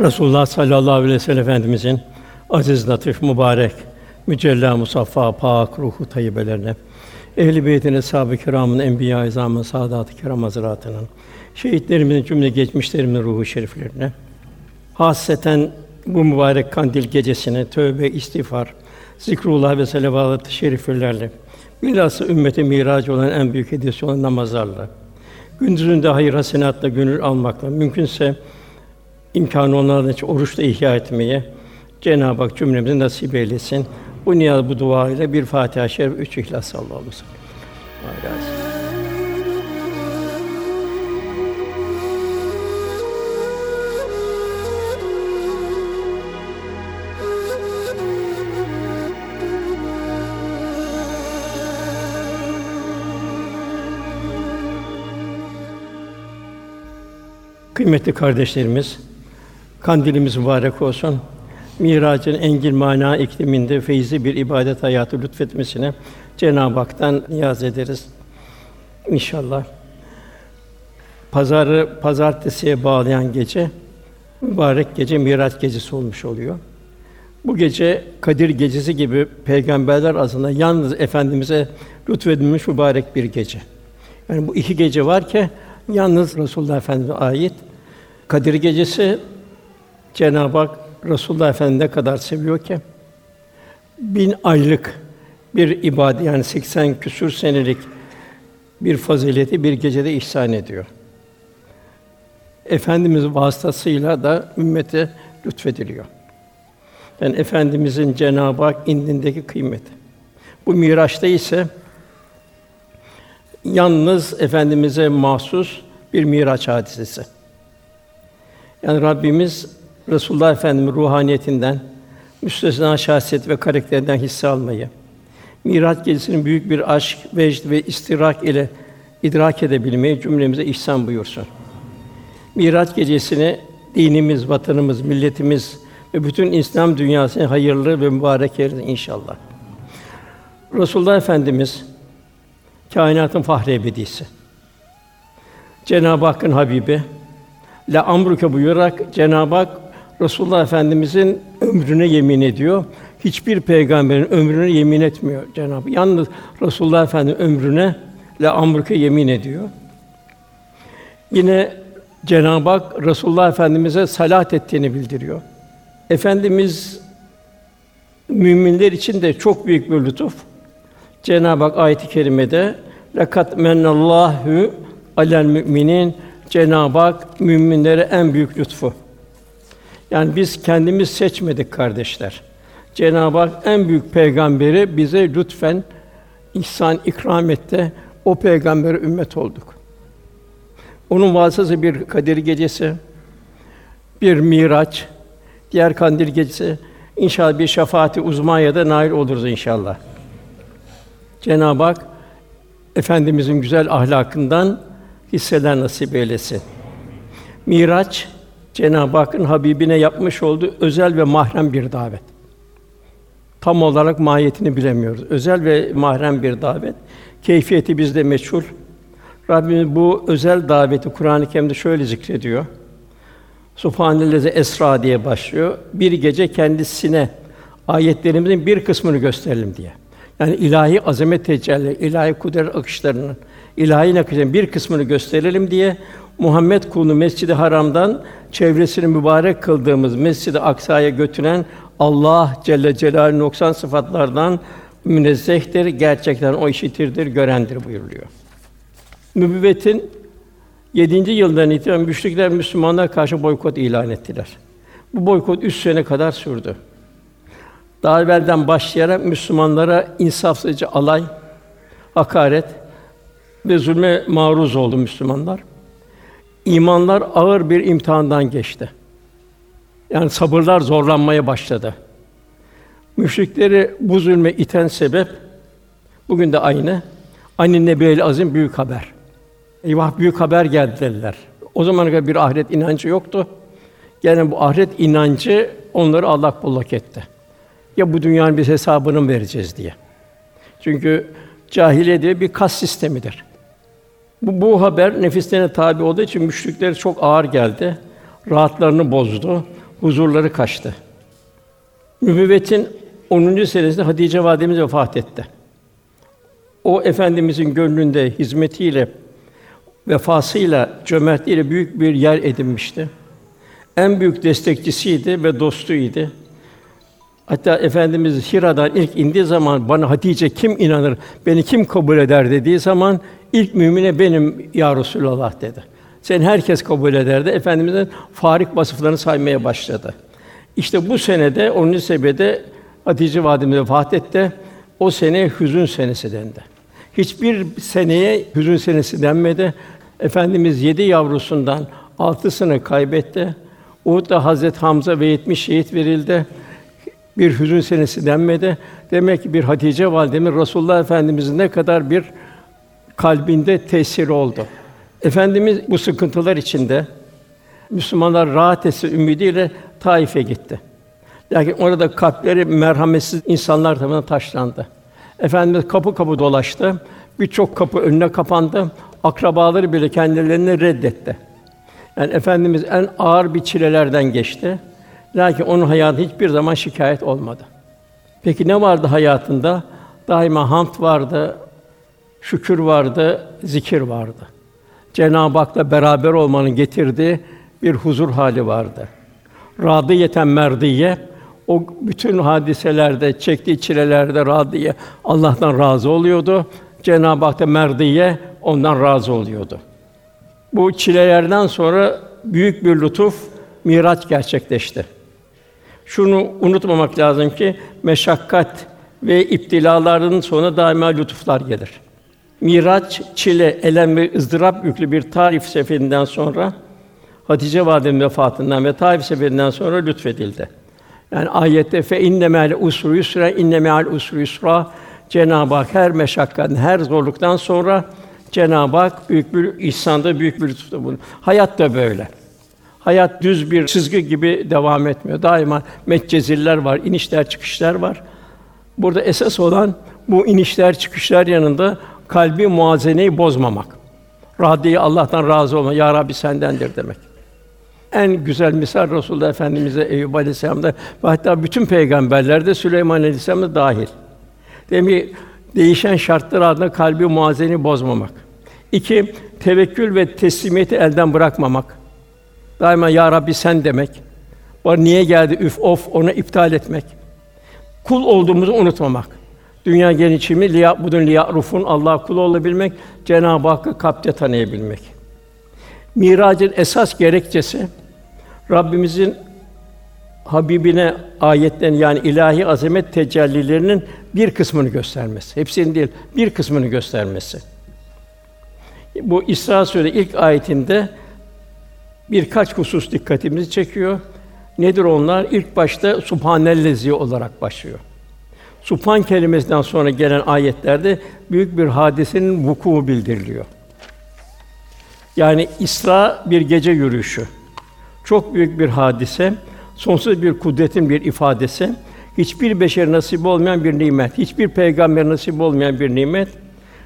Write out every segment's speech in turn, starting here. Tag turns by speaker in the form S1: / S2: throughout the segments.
S1: Resulullah sallallahu aleyhi ve sellem Efendimizin aziz, latif, mübarek, mücella, musaffa, pak ruhu tayyibelerine, ehl-i beytin, eshab-ı kiramın, enbiya-i izamın, saadat-ı kiram hazretlerinin, şehitlerimizin cümle geçmişlerimizin ruhu şeriflerine, hasreten bu mübarek kandil gecesine tövbe, istiğfar, zikrullah ve selavat-ı şeriflerle, bilhassa ümmete miracı olan en büyük hediyesi olan namazlarla, gündüzünde hayır hasenatla gönül almakla, mümkünse imkanı olanlardan için oruçla ihya etmeye Cenab-ı Hak cümlemize nasip eylesin. Bu niyaz, bu dua ile bir Fatiha-i Şerif, üç İhlas sallallahu aleyhi ve sellem. Kıymetli kardeşlerimiz, kandilimiz mübarek olsun. Miracın engin mana ikliminde feyzi bir ibadet hayatı lütfetmesine Cenab-ı Hak'tan niyaz ederiz. İnşallah. Pazarı pazartesiye bağlayan gece mübarek gece Miraç gecesi olmuş oluyor. Bu gece Kadir gecesi gibi peygamberler arasında yalnız efendimize lütfedilmiş mübarek bir gece. Yani bu iki gece var ki yalnız Resulullah Efendimize ait. Kadir gecesi Cenab-ı Hak Resulullah Efendimiz ne kadar seviyor ki bin aylık bir ibadet yani 80 küsür senelik bir fazileti bir gecede ihsan ediyor. Efendimiz vasıtasıyla da ümmete lütfediliyor. Yani efendimizin Cenab-ı Hak indindeki kıymeti. Bu Miraç'ta ise yalnız efendimize mahsus bir Miraç hadisesi. Yani Rabbimiz Resulullah Efendimiz ruhaniyetinden, müstesna şahsiyet ve karakterinden hisse almayı, Miraç gecesinin büyük bir aşk, vecd ve istirak ile idrak edebilmeyi cümlemize ihsan buyursun. Miraç gecesini dinimiz, vatanımız, milletimiz ve bütün İslam dünyasına hayırlı ve mübarek eylesin inşallah. Resulullah Efendimiz kainatın fahri ebedisi. Cenab-ı Hakk'ın habibi la amruke buyurarak Cenab-ı Hak Resulullah Efendimizin ömrüne yemin ediyor. Hiçbir peygamberin ömrüne yemin etmiyor Cenab-ı. Yalnız Resulullah Efendimiz ömrüne la amruke yemin ediyor. Yine Cenab-ı Hak Resulullah Efendimize salat ettiğini bildiriyor. Efendimiz müminler için de çok büyük bir lütuf. Cenab-ı Hak ayet-i kerimede "Lekat mennallahu alel müminin" Cenab-ı Hak müminlere en büyük lütfu. Yani biz kendimiz seçmedik kardeşler. Cenab-ı Hak en büyük peygamberi bize lütfen ihsan ikram etti. O peygambere ümmet olduk. Onun vasıtası bir Kadir gecesi, bir Miraç, diğer Kandil gecesi, inşallah bir şefaati uzmaya da nail oluruz inşallah. Cenab-ı Hak efendimizin güzel ahlakından hisseler nasip eylesin. Miraç Cenab-ı Hakk'ın Habibine yapmış olduğu özel ve mahrem bir davet. Tam olarak mahiyetini bilemiyoruz. Özel ve mahrem bir davet. Keyfiyeti bizde meçhul. Rabbimiz bu özel daveti Kur'an-ı Kerim'de şöyle zikrediyor. Subhanellezi esra diye başlıyor. Bir gece kendisine ayetlerimizin bir kısmını gösterelim diye. Yani ilahi azamet tecelli, ilahi kudret akışlarının, ilahi nakışların bir kısmını gösterelim diye Muhammed kulunu Mescid-i Haram'dan çevresini mübarek kıldığımız Mescid-i Aksa'ya götüren Allah Celle Celaluhu noksan sıfatlardan münezzehtir, gerçekten o işitirdir, görendir buyuruluyor. Nübüvvetin 7. yıldan itibaren müşrikler Müslümanlar karşı boykot ilan ettiler. Bu boykot üç sene kadar sürdü. Daha evvelden başlayarak Müslümanlara insafsızca alay, hakaret ve zulme maruz oldu Müslümanlar. İmanlar ağır bir imtihandan geçti. Yani sabırlar zorlanmaya başladı. Müşrikleri bu zulme iten sebep bugün de aynı. Ani Nebi'l azim büyük haber. Eyvah büyük haber geldi dediler. O zamana kadar bir ahiret inancı yoktu. Gene bu ahiret inancı onları Allah bullak etti. Ya bu dünyanın biz hesabını vereceğiz diye. Çünkü cahiliye diye bir kas sistemidir. Bu, bu haber nefislerine tabi olduğu için müşrikler çok ağır geldi. Rahatlarını bozdu. huzurları kaçtı. Nübüvvetin 10. senesinde Hatice validemiz vefat etti. O efendimizin gönlünde hizmetiyle, vefasıyla, cömertliğiyle büyük bir yer edinmişti. En büyük destekçisiydi ve dostuydu. Hatta Efendimiz Hira'dan ilk indiği zaman bana Hatice kim inanır, beni kim kabul eder dediği zaman ilk mümine benim ya Resulallah dedi. Sen herkes kabul ederdi. Efendimizin farik vasıflarını saymaya başladı. İşte bu senede onun sebede Hatice validemiz vefat etti. O sene hüzün senesi dendi. Hiçbir seneye hüzün senesi denmedi. Efendimiz yedi yavrusundan altısını kaybetti. Uhud'da Hazret Hamza ve 70 şehit verildi. Bir hüzün senesi denmedi. Demek ki bir Hatice validemiz Resulullah Efendimizin ne kadar bir kalbinde tesiri oldu. Efendimiz bu sıkıntılar içinde Müslümanlar rahat etsin ümidiyle Taif'e gitti. Lakin orada kalpleri merhametsiz insanlar tarafından taşlandı. Efendimiz kapı kapı dolaştı. Birçok kapı önüne kapandı. Akrabaları bile kendilerini reddetti. Yani efendimiz en ağır bir çilelerden geçti. Lakin onun hayatı hiçbir zaman şikayet olmadı. Peki ne vardı hayatında? Daima hamd vardı, şükür vardı, zikir vardı. Cenab-ı Hak'la beraber olmanın getirdiği bir huzur hali vardı. Radiyeten merdiye o bütün hadiselerde, çektiği çilelerde radiye Allah'tan razı oluyordu. Cenab-ı Hak da merdiye ondan razı oluyordu. Bu çilelerden sonra büyük bir lütuf Miraç gerçekleşti. Şunu unutmamak lazım ki meşakkat ve iptilaların sonra daima lütuflar gelir. Miraç, çile, elem ve ızdırap yüklü bir Taif seferinden sonra Hatice validemizin vefatından ve Taif seferinden sonra lütfedildi. Yani ayette fe inne me'al usru yusra inne me'al usru yusra Cenab-ı Hak her meşakkatten, her zorluktan sonra Cenab-ı Hak büyük bir ihsanda, büyük bir lütufta bunu. Hayat da böyle. Hayat düz bir çizgi gibi devam etmiyor. Daima metceziller var, inişler çıkışlar var. Burada esas olan bu inişler çıkışlar yanında kalbi muazeneyi bozmamak. Radiyi Allah'tan razı olma. Ya Rabbi sendendir demek. En güzel misal Resulullah Efendimize Eyüp Aleyhisselam'da ve hatta bütün peygamberlerde Süleyman Aleyhisselam'da dahil. Demek değişen şartlar altında kalbi muazeneyi bozmamak. İki, tevekkül ve teslimiyeti elden bırakmamak. Daima ya Rabbi sen demek. Var niye geldi üf of onu iptal etmek. Kul olduğumuzu unutmamak. Dünya genişimi liya budun liya rufun Allah kul olabilmek, Cenab-ı Hakk'ı kalpte tanıyabilmek. Miracın esas gerekçesi Rabbimizin Habibine ayetlerin yani ilahi azamet tecellilerinin bir kısmını göstermesi. Hepsinin değil, bir kısmını göstermesi. Bu İsra Sûre ilk ayetinde birkaç husus dikkatimizi çekiyor. Nedir onlar? İlk başta Subhanellezi olarak başlıyor. Subhan kelimesinden sonra gelen ayetlerde büyük bir hadisenin vuku bildiriliyor. Yani İsra bir gece yürüyüşü. Çok büyük bir hadise, sonsuz bir kudretin bir ifadesi. Hiçbir beşer nasip olmayan bir nimet, hiçbir peygamber nasip olmayan bir nimet.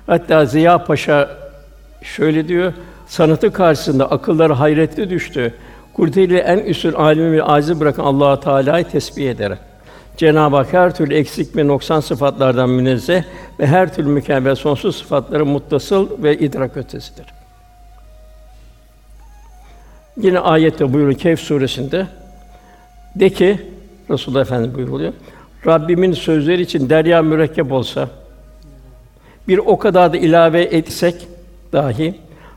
S1: Hatta Ziya Paşa şöyle diyor: Sanatı karşısında akılları hayrette düştü. Kudretiyle en üstün alimi ve acizi bırakan Allah Teala'yı tesbih eder. Cenab-ı Hak her türlü eksik ve noksan sıfatlardan münezzeh ve her türlü mükemmel sonsuz sıfatları muttasıl ve idrak ötesidir. Yine ayette buyuruyor Kehf suresinde de ki Resulullah Efendimiz buyuruyor. Rabbimin sözleri için derya mürekkep olsa bir o kadar da ilave etsek dahi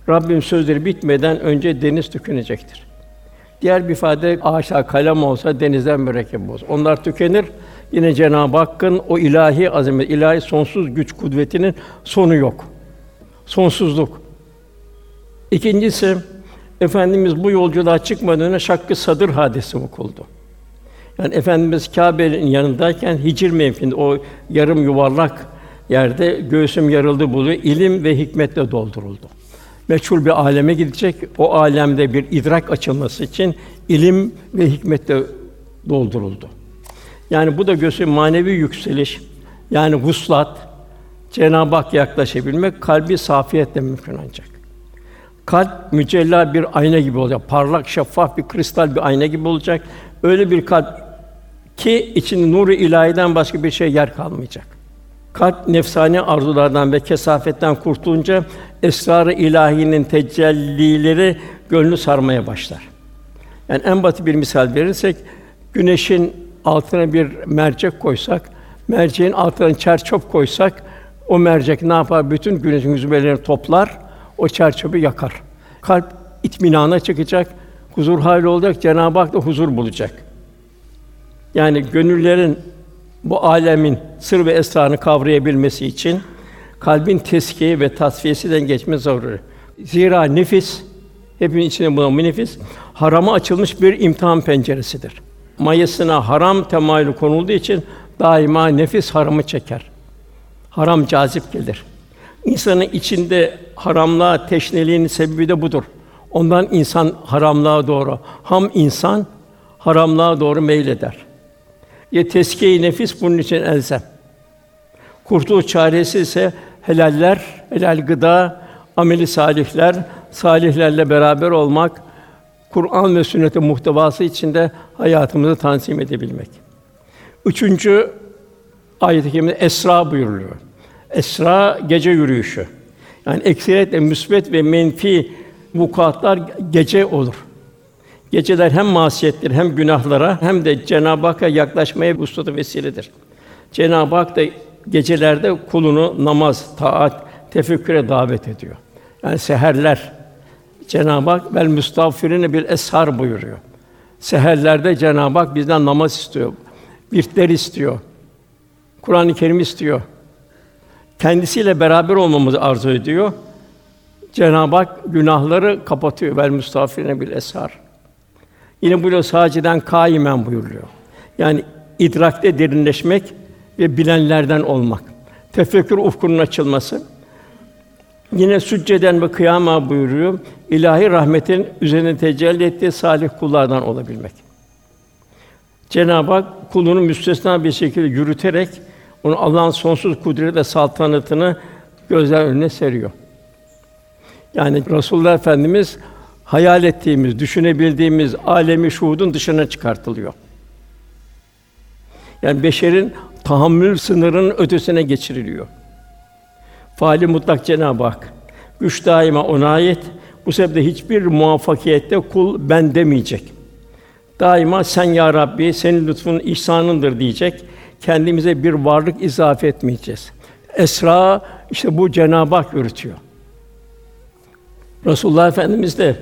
S1: Rabbim sözleri bitmeden önce deniz tükenecektir. Diğer bir ifade ağaçlar kalem olsa denizden mürekkep olsa. Onlar tükenir. Yine Cenab-ı Hakk'ın o ilahi azamet, ilahi sonsuz güç kudretinin sonu yok. Sonsuzluk. İkincisi Efendimiz bu yolculuğa çıkmadan önce şakkı sadır hadisi vukuldu. Yani Efendimiz Kâbe'nin yanındayken Hicr mevkinde o yarım yuvarlak yerde göğsüm yarıldı buluyor. ilim ve hikmetle dolduruldu. Meçhul bir aleme gidecek. O alemde bir idrak açılması için ilim ve hikmetle dolduruldu. Yani bu da göğsün manevi yükseliş, yani vuslat, Cenab-ı Hak yaklaşabilmek kalbi safiyetle mümkün ancak. Kalp mücella bir ayna gibi olacak. Parlak, şeffaf bir kristal bir ayna gibi olacak. Öyle bir kalp ki içinde nuru ilahiden başka bir şey yer kalmayacak. Kalp nefsani arzulardan ve kesafetten kurtulunca esrar-ı ilahinin tecellileri gönlü sarmaya başlar. Yani en basit bir misal verirsek güneşin altına bir mercek koysak, merceğin altına çerçöp koysak o mercek ne yapar? Bütün güneşin zübelerini toplar, o çerçöpü yakar. Kalp itminana çıkacak, huzur hali olacak, Cenab-ı Hak da huzur bulacak. Yani gönüllerin bu alemin sır ve esrarını kavrayabilmesi için kalbin teskiye ve tasfiyesinden geçme zaruri. Zira nefis hepinin içinde bulunan bu nefis harama açılmış bir imtihan penceresidir. Mayasına haram temayülü konulduğu için daima nefis haramı çeker. Haram cazip gelir. İnsanın içinde haramlığa teşneliğinin sebebi de budur. Ondan insan haramlığa doğru, ham insan haramlığa doğru meyleder. Ya teskiye nefis bunun için elzem. Kurtuluş çaresi ise helaller, helal gıda, ameli salihler, salihlerle beraber olmak, Kur'an ve sünnetin muhtevası içinde hayatımızı tanzim edebilmek. Üçüncü ayet-i kerimede esra buyuruluyor. Esra gece yürüyüşü. Yani ekseriyetle müsbet ve menfi vukuatlar gece olur. Geceler hem masiyettir hem günahlara hem de Cenab-ı Hakk'a yaklaşmaya vuslatı vesiledir. Cenab-ı Hak da gecelerde kulunu namaz, taat, tefekküre davet ediyor. Yani seherler Cenab-ı Hak vel müstağfirine bir eshar buyuruyor. Seherlerde Cenab-ı Hak bizden namaz istiyor. Virtler istiyor. Kur'an-ı Kerim istiyor. Kendisiyle beraber olmamızı arzu ediyor. Cenab-ı Hak günahları kapatıyor. Vel müstağfirine bir eshar. Yine burada sadeceden kaimen buyuruyor. Yani idrakte derinleşmek ve bilenlerden olmak. Tefekkür ufkunun açılması. Yine sücceden ve kıyama buyuruyor. İlahi rahmetin üzerine tecelli ettiği salih kullardan olabilmek. Cenab-ı Hak kulunu müstesna bir şekilde yürüterek onu Allah'ın sonsuz kudret ve saltanatını gözler önüne seriyor. Yani Resulullah Efendimiz hayal ettiğimiz, düşünebildiğimiz alemi şuhudun dışına çıkartılıyor. Yani beşerin tahammül sınırının ötesine geçiriliyor. Faali mutlak Cenab-ı Hak. Güç daima ona ait. Bu sebeple hiçbir muvaffakiyette kul ben demeyecek. Daima sen ya Rabbi senin lütfun ihsanındır diyecek. Kendimize bir varlık izafe etmeyeceğiz. Esra işte bu Cenab-ı Hak yürütüyor. Resulullah Efendimiz de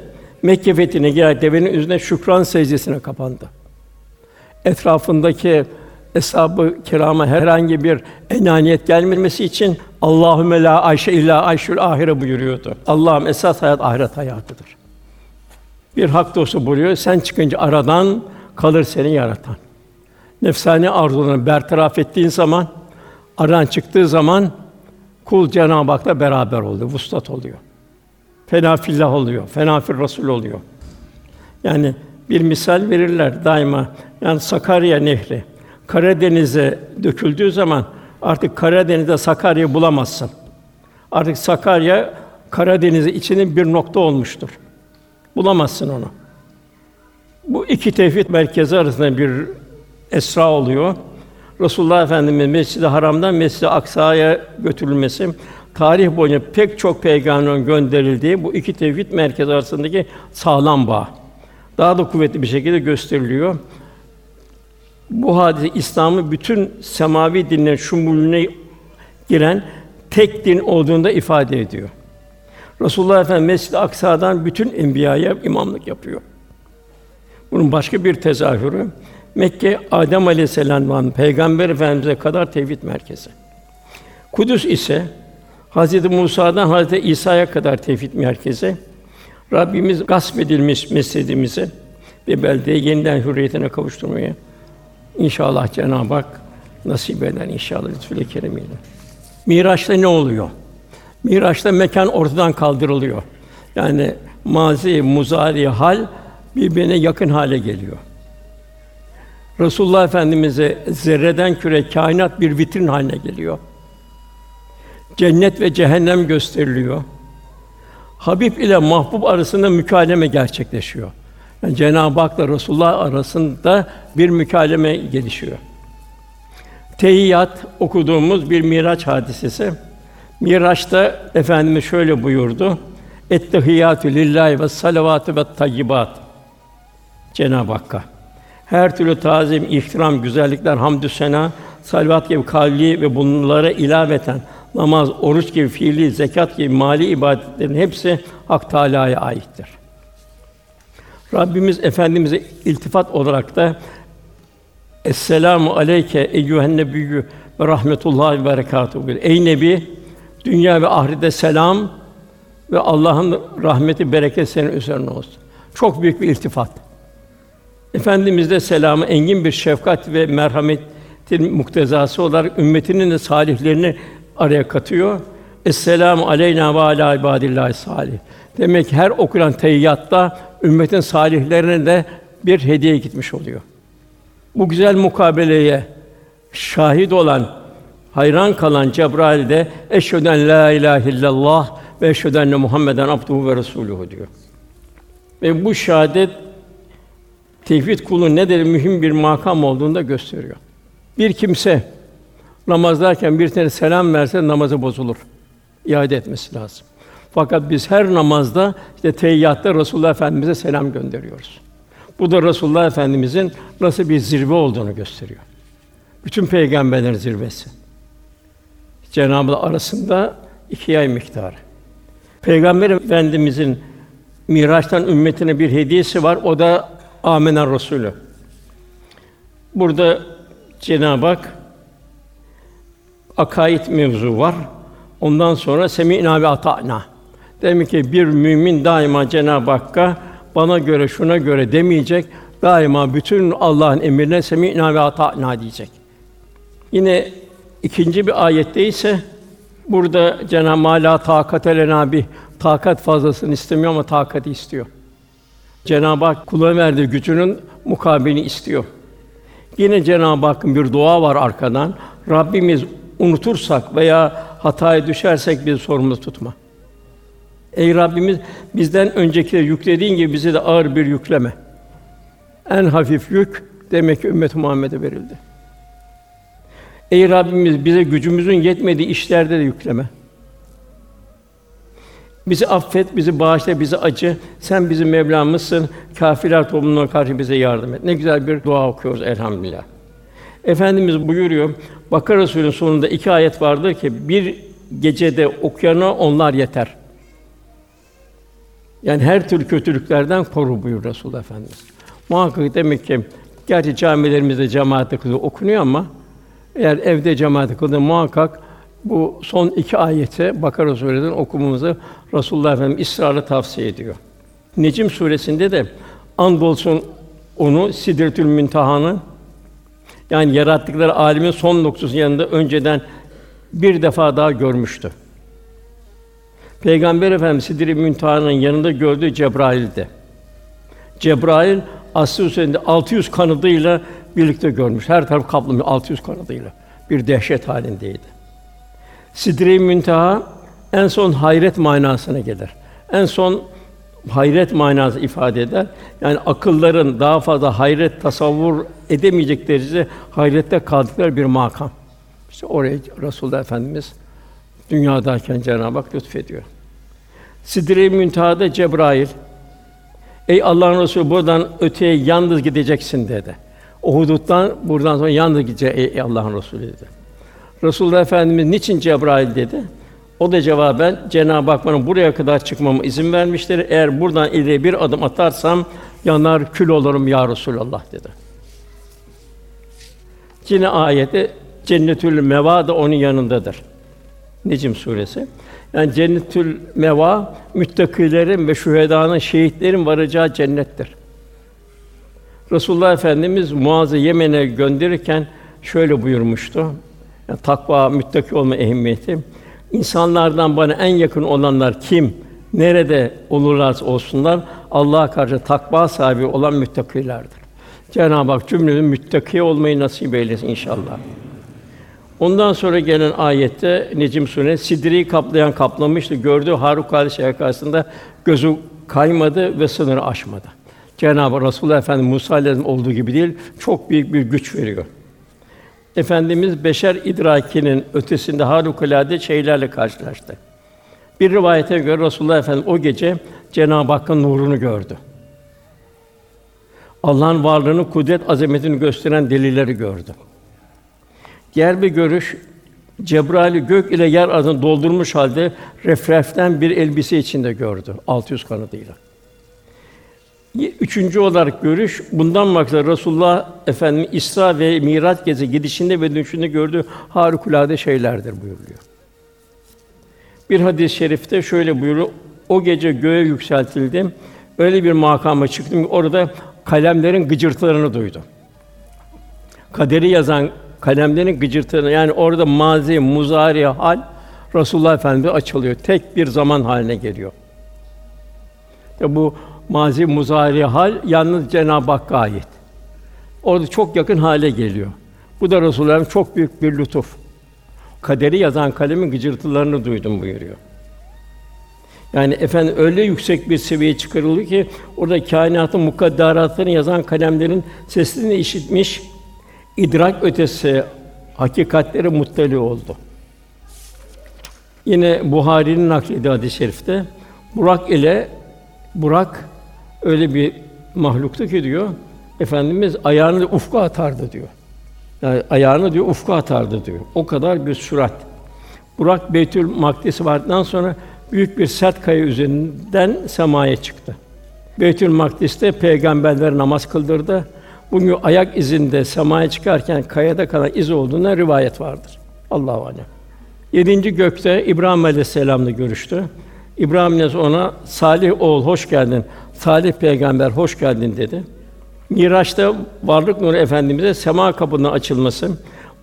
S1: Mekke fethine girer devenin üzerine şükran secdesine kapandı. Etrafındaki eshab-ı kirama herhangi bir enaniyet gelmemesi için Allahümme la ayşe illa ayşül ahire buyuruyordu. Allah'ım esas hayat ahiret hayatıdır. Bir hak dostu buyuruyor. Sen çıkınca aradan kalır seni yaratan. Nefsani arzularını bertaraf ettiğin zaman, aradan çıktığı zaman kul Cenab-ı Hak'la beraber oluyor, vuslat oluyor. Fena fillah oluyor, fena fil Rasul oluyor. Yani bir misal verirler daima. Yani Sakarya Nehri Karadeniz'e döküldüğü zaman artık Karadeniz'de Sakarya bulamazsın. Artık Sakarya Karadeniz'in içinin bir nokta olmuştur. Bulamazsın onu. Bu iki tevhid merkezi arasında bir esra oluyor. Resulullah Efendimiz Mescid-i Haram'dan Mescid-i Aksa'ya götürülmesi, tarih boyunca pek çok peygamberin gönderildiği bu iki tevhid merkezi arasındaki sağlam bağ daha da kuvvetli bir şekilde gösteriliyor. Bu hadise İslam'ın bütün semavi dinlerin şumulüne giren tek din olduğunda ifade ediyor. Resulullah Efendimiz Mescid-i Aksa'dan bütün enbiyaya imamlık yapıyor. Bunun başka bir tezahürü Mekke Adem Aleyhisselam'dan Peygamber Efendimize kadar tevhid merkezi. Kudüs ise Hazreti Musa'dan Hazreti İsa'ya kadar tevhid merkezi. Rabbimiz gasp edilmiş mescidimizi ve beldeyi yeniden hürriyetine kavuşturmaya inşallah Cenab-ı Hak nasip eder inşallah lütfü keremiyle. Miraç'ta ne oluyor? Miraç'ta mekan ortadan kaldırılıyor. Yani mazi, muzari, hal birbirine yakın hale geliyor. Resulullah Efendimize zerreden küre kainat bir vitrin haline geliyor. Cennet ve cehennem gösteriliyor. Habib ile mahbub arasında mükالeme gerçekleşiyor. Yani Cenab-ı Hak'la Resulullah arasında bir mükالeme gelişiyor. Tehiyyat okuduğumuz bir Miraç hadisesi. Miraç'ta efendimiz şöyle buyurdu: "Ettehiyyatü lillahi ve salavatü ve tayyibat." Cenab-ı Hakk'a her türlü tazim, ihtiram, güzellikler, hamdü sena, salavat gibi kavli ve bunlara ilaveten namaz, oruç gibi fiili, zekat gibi mali ibadetlerin hepsi Hak Teâlâ'ya aittir. Rabbimiz efendimize iltifat olarak da Esselamu aleyke eyyühen nebiyyü ve rahmetullahi ve berekatuhu. Ey nebi, dünya ve ahirette selam ve Allah'ın rahmeti, bereket senin üzerine olsun. Çok büyük bir iltifat. Efendimiz de selamı engin bir şefkat ve merhametin muktezası olarak ümmetinin de salihlerini araya katıyor. Esselamu aleyna ve ala ibadillahi salih. Demek ki her okunan teyyatta ümmetin salihlerine de bir hediye gitmiş oluyor. Bu güzel mukabeleye şahit olan, hayran kalan Cebrail de eşhedü la ilahe illallah ve eşhedü enne Muhammeden abduhu ve resuluhu diyor. Ve bu şahadet tevhid kulun ne kadar mühim bir makam olduğunu da gösteriyor. Bir kimse namazdayken bir tane selam verse namazı bozulur. İade etmesi lazım. Fakat biz her namazda işte teyyatta Resulullah Efendimize selam gönderiyoruz. Bu da Resulullah Efendimizin nasıl bir zirve olduğunu gösteriyor. Bütün peygamberlerin zirvesi. Cenab-ı Allah arasında iki ay miktarı. Peygamber Efendimizin Miraç'tan ümmetine bir hediyesi var. O da Âmenen Resulü. Burada Cenab-ı Hak akaid mevzu var. Ondan sonra semi'na ve ata'na. Demek ki bir mümin daima Cenab-ı Hakk'a bana göre şuna göre demeyecek. Daima bütün Allah'ın emrine semi'na ve ata'na diyecek. Yine ikinci bir ayette ise burada Cenab-ı Hak takate lena bih takat fazlasını istemiyor ama takati istiyor. Cenab-ı Hak kula verdiği gücünün mukabilini istiyor. Yine Cenab-ı Hakk'ın bir dua var arkadan. Rabbimiz unutursak veya hataya düşersek bizi sorumlu tutma. Ey Rabbimiz bizden öncekileri yüklediğin gibi bize de ağır bir yükleme. En hafif yük demek ki ümmet Muhammed'e verildi. Ey Rabbimiz bize gücümüzün yetmediği işlerde de yükleme. Bizi affet, bizi bağışla, bizi acı. Sen bizim Mevlamızsın. Kâfirler toplumuna karşı bize yardım et. Ne güzel bir dua okuyoruz elhamdülillah. Efendimiz buyuruyor. Bakara Suresi'nin sonunda iki ayet vardır ki bir gecede okuyana onlar yeter. Yani her tür kötülüklerden koru buyur Resulullah Efendimiz. Muhakkak demek ki gerçi camilerimizde cemaate kılıyor okunuyor ama eğer evde cemaate kılıyor muhakkak bu son iki ayeti Bakara Suresi'nden okumamızı Resulullah Efendimiz ısrarla tavsiye ediyor. Necim suresinde de andolsun onu Sidretül Münteha'nın yani yarattıkları âlemin son noktası yanında önceden bir defa daha görmüştü. Peygamber Efendimiz Sidri Münteha'nın yanında gördüğü Cebrail'di. Cebrail aslı üzerinde 600 kanadıyla birlikte görmüş. Her taraf kaplamış 600 kanadıyla. Bir dehşet halindeydi. Sidri Münteha en son hayret manasına gelir. En son hayret manası ifade eder. Yani akılların daha fazla hayret tasavvur edemeyecek derecede hayrette kaldıkları bir makam. İşte oraya Resulullah Efendimiz dünyadayken Cenab-ı Hak lütfediyor. Sidre-i Münteha'da Cebrail Ey Allah'ın Resulü buradan öteye yalnız gideceksin dedi. O huduttan buradan sonra yalnız gidecek ey Allah'ın Resulü dedi. Resulullah Efendimiz niçin Cebrail dedi? O da cevaben Cenab-ı Hak bana buraya kadar çıkmama izin vermiştir. Eğer buradan ileri bir adım atarsam yanar kül olurum ya Resulallah dedi. Yine ayette Cennetül Meva da onun yanındadır. Necim suresi. Yani Cennetül Meva müttakilerin ve şühedanın, şehitlerin varacağı cennettir. Resulullah Efendimiz Muaz'ı Yemen'e gönderirken şöyle buyurmuştu. Yani takva, müttaki olma ehemmiyeti. İnsanlardan bana en yakın olanlar kim? Nerede olurlarsa olsunlar Allah'a karşı takva sahibi olan müttakilerdir. Cenab-ı Hak cümlemizin müttaki olmayı nasip eylesin inşallah. Ondan sonra gelen ayette Necim Suresi Sidri'yi kaplayan kaplamıştı. Gördüğü harikulade şey karşısında gözü kaymadı ve sınırı aşmadı. Cenab-ı Resulullah Efendimiz Musa Aleyhisselam olduğu gibi değil, çok büyük bir güç veriyor. Efendimiz beşer idrakinin ötesinde harikulade şeylerle karşılaştı. Bir rivayete göre Resulullah Efendimiz o gece Cenab-ı Hakk'ın nurunu gördü. Allah'ın varlığını, kudret, azametini gösteren delilleri gördü. Diğer bir görüş Cebrail'i gök ile yer arasını doldurmuş halde refreften bir elbise içinde gördü 600 kanadıyla. Üçüncü olarak görüş bundan maksat Resulullah Efendimiz İsra ve Miraç gezi gidişinde ve dönüşünde gördüğü harikulade şeylerdir buyuruyor. Bir hadis-i şerifte şöyle buyuruyor. O gece göğe yükseltildim. Öyle bir makama çıktım ki orada kalemlerin gıcırtılarını duydum. Kaderi yazan kalemlerin gıcırtılarını yani orada mazi, muzari, hal Resulullah Efendimiz açılıyor. Tek bir zaman haline geliyor. İşte bu mazi, muzari, hal yalnız Cenab-ı Hakk'a ait. Orada çok yakın hale geliyor. Bu da Resulullah'ın çok büyük bir lütuf. Kaderi yazan kalemin gıcırtılarını duydum buyuruyor. Yani efendim öyle yüksek bir seviyeye çıkarıldı ki orada kainatın mukadderatlarını yazan kalemlerin sesini işitmiş, idrak ötesi hakikatleri muttali oldu. Yine Buhari'nin naklediği hadis-i şerifte Burak ile Burak öyle bir mahluktu ki diyor Efendimiz ayağını ufka atardı diyor. Yani ayağını diyor ufka atardı diyor. O kadar bir sürat. Burak Beytül Makdis vardıktan sonra büyük bir sert kaya üzerinden semaya çıktı. Beytül Makdis'te peygamberler namaz kıldırdı. Bugün ayak izinde semaya çıkarken kayada kalan iz olduğuna rivayet vardır. Allahu alem. Yedinci gökte İbrahim Aleyhisselam'la görüştü. İbrahim Aleyhisselam ona Salih oğul hoş geldin. Salih peygamber hoş geldin dedi. Miraç'ta varlık nuru efendimize sema kapının açılması,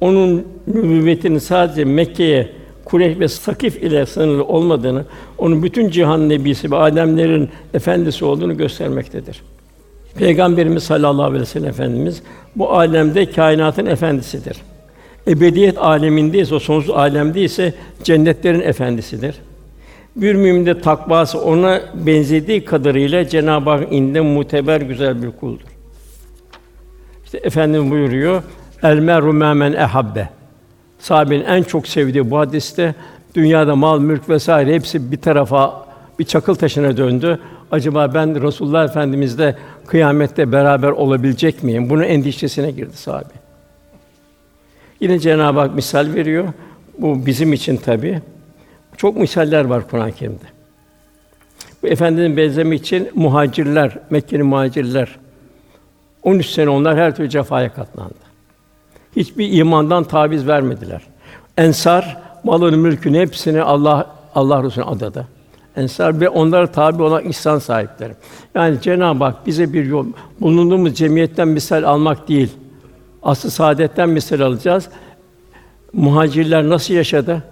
S1: onun nübüvvetinin sadece Mekke'ye Kureyş ve Sakif ile sınırlı olmadığını, onun bütün cihan nebisi ve alemlerin efendisi olduğunu göstermektedir. Peygamberimiz sallallahu aleyhi ve sellem efendimiz bu alemde kainatın efendisidir. Ebediyet aleminde ise o sonsuz alemde ise cennetlerin efendisidir. Bir mümin de takvası ona benzediği kadarıyla Cenab-ı Hak inde muteber güzel bir kuldur. İşte efendim buyuruyor. El meru men ehabbe. Sahabenin en çok sevdiği bu hadiste dünyada mal, mülk vesaire hepsi bir tarafa bir çakıl taşına döndü. Acaba ben Resulullah Efendimizle kıyamette beraber olabilecek miyim? Bunun endişesine girdi sahabe. Yine Cenab-ı Hak misal veriyor. Bu bizim için tabi. Çok misaller var Kur'an-ı Kerim'de. Bu efendinin benzemi için muhacirler, Mekke'nin muhacirler 13 sene onlar her türlü cefaya katlandı. Hiçbir imandan taviz vermediler. Ensar malını, mülkünü hepsini Allah Allah Resulü'ne adadı. Ensar ve onlara tabi olan ihsan sahipleri. Yani Cenab-ı Hak bize bir yol, bulunduğumuz cemiyetten misal almak değil, asıl saadetten misal alacağız. Muhacirler nasıl yaşadı?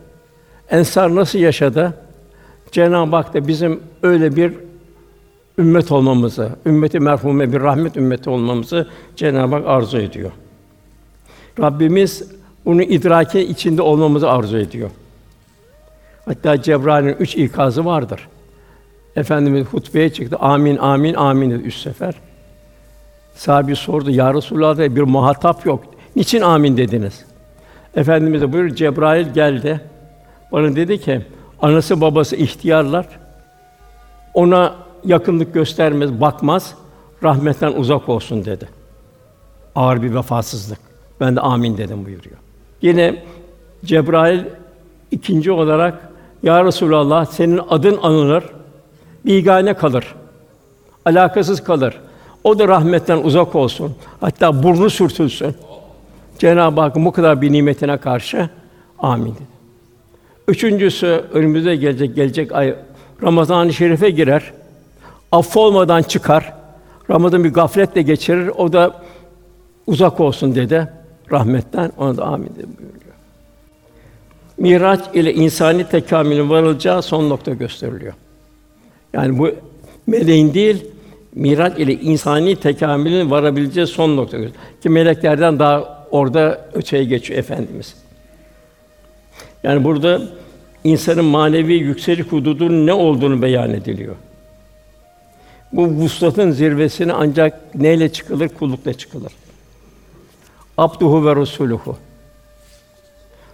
S1: Ensar nasıl yaşadı? Cenab-ı Hak da bizim öyle bir ümmet olmamızı, ümmeti merhume bir rahmet ümmeti olmamızı Cenab-ı Hak arzu ediyor. Rabbimiz bunu idrake içinde olmamızı arzu ediyor. Hatta Cebrail'in üç ikazı vardır. Efendimiz hutbeye çıktı. Amin, amin, amin dedi üç sefer. Sahabi sordu, Ya Resulallah bir muhatap yok. Niçin amin dediniz? Efendimiz de buyur Cebrail geldi. Bana dedi ki, anası babası ihtiyarlar. Ona yakınlık göstermez, bakmaz. Rahmetten uzak olsun dedi. Ağır bir vefasızlık. Ben de amin dedim buyuruyor. Yine Cebrail ikinci olarak ya Resulallah senin adın anılır, bigane kalır. Alakasız kalır. O da rahmetten uzak olsun. Hatta burnu sürtülsün. Cenab-ı Hakk'ın bu kadar bir nimetine karşı amin. Üçüncüsü önümüzde gelecek gelecek ay Ramazan-ı Şerif'e girer. Affolmadan çıkar. Ramazan bir gafletle geçirir. O da uzak olsun dedi rahmetten. Ona da amin dedi buyuruyor. Miraç ile insani tekamülün varılacağı son nokta gösteriliyor. Yani bu meleğin değil, Miraç ile insani tekamülün varabileceği son nokta gösteriliyor. Ki meleklerden daha orada öteye geçiyor efendimiz. Yani burada insanın manevi yükseliş hududunun ne olduğunu beyan ediliyor. Bu vuslatın zirvesine ancak neyle çıkılır? Kullukla çıkılır. Abduhu ve Resuluhu.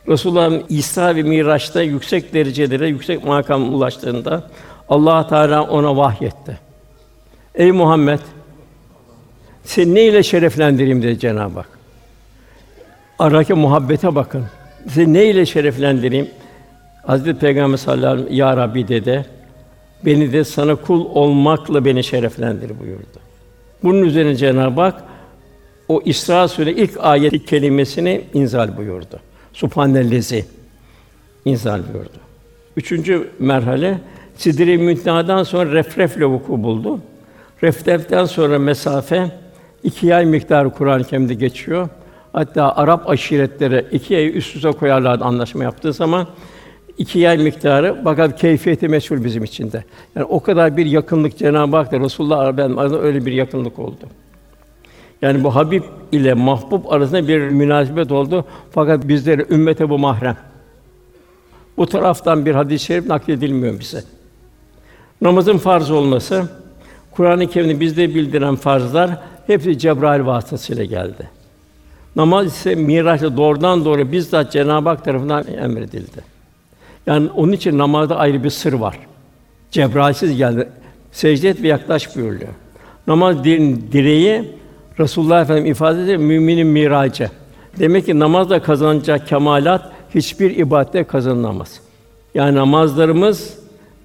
S1: Resulullah'ın İsra ve Miraç'ta yüksek derecelere, yüksek makam ulaştığında Allah Teala ona vahyetti. Ey Muhammed, seni ne ile şereflendireyim dedi Cenab-ı Hak. Aradaki muhabbete bakın. Seni ne ile şereflendireyim? Hazreti Peygamber sallallahu aleyhi ve sellem ya Rabbi dedi. Beni de sana kul olmakla beni şereflendir buyurdu. Bunun üzerine Cenab-ı Hak o İsra Sûre ilk ayet kelimesini inzal buyurdu. Subhanellezi inzal buyurdu. Üçüncü merhale Sidri Münteha'dan sonra refrefle vuku buldu. Refreften sonra mesafe iki ay miktarı Kur'an-ı Kerim'de geçiyor. Hatta Arap aşiretleri iki ay üst üste koyarlardı anlaşma yaptığı zaman iki ay miktarı fakat keyfiyeti meşhur bizim için de. Yani o kadar bir yakınlık Cenab-ı Hak'ta Resulullah Efendimiz öyle bir yakınlık oldu. Yani bu Habib ile Mahbub arasında bir münasebet oldu. Fakat bizlere ümmete bu mahrem. Bu taraftan bir hadis-i şerif nakledilmiyor bize. Namazın farz olması, Kur'an-ı Kerim'de bizde bildiren farzlar hepsi Cebrail vasıtasıyla geldi. Namaz ise Miraç'ta doğrudan doğru bizzat Cenab-ı Hak tarafından emredildi. Yani onun için namazda ayrı bir sır var. Cebrail'siz geldi. Secde et ve yaklaş buyuruyor. Namaz din direği Resulullah Efendimiz ifade ediyor müminin miracı. Demek ki namazla kazanacak kemalat hiçbir ibadette kazanılamaz. Yani namazlarımız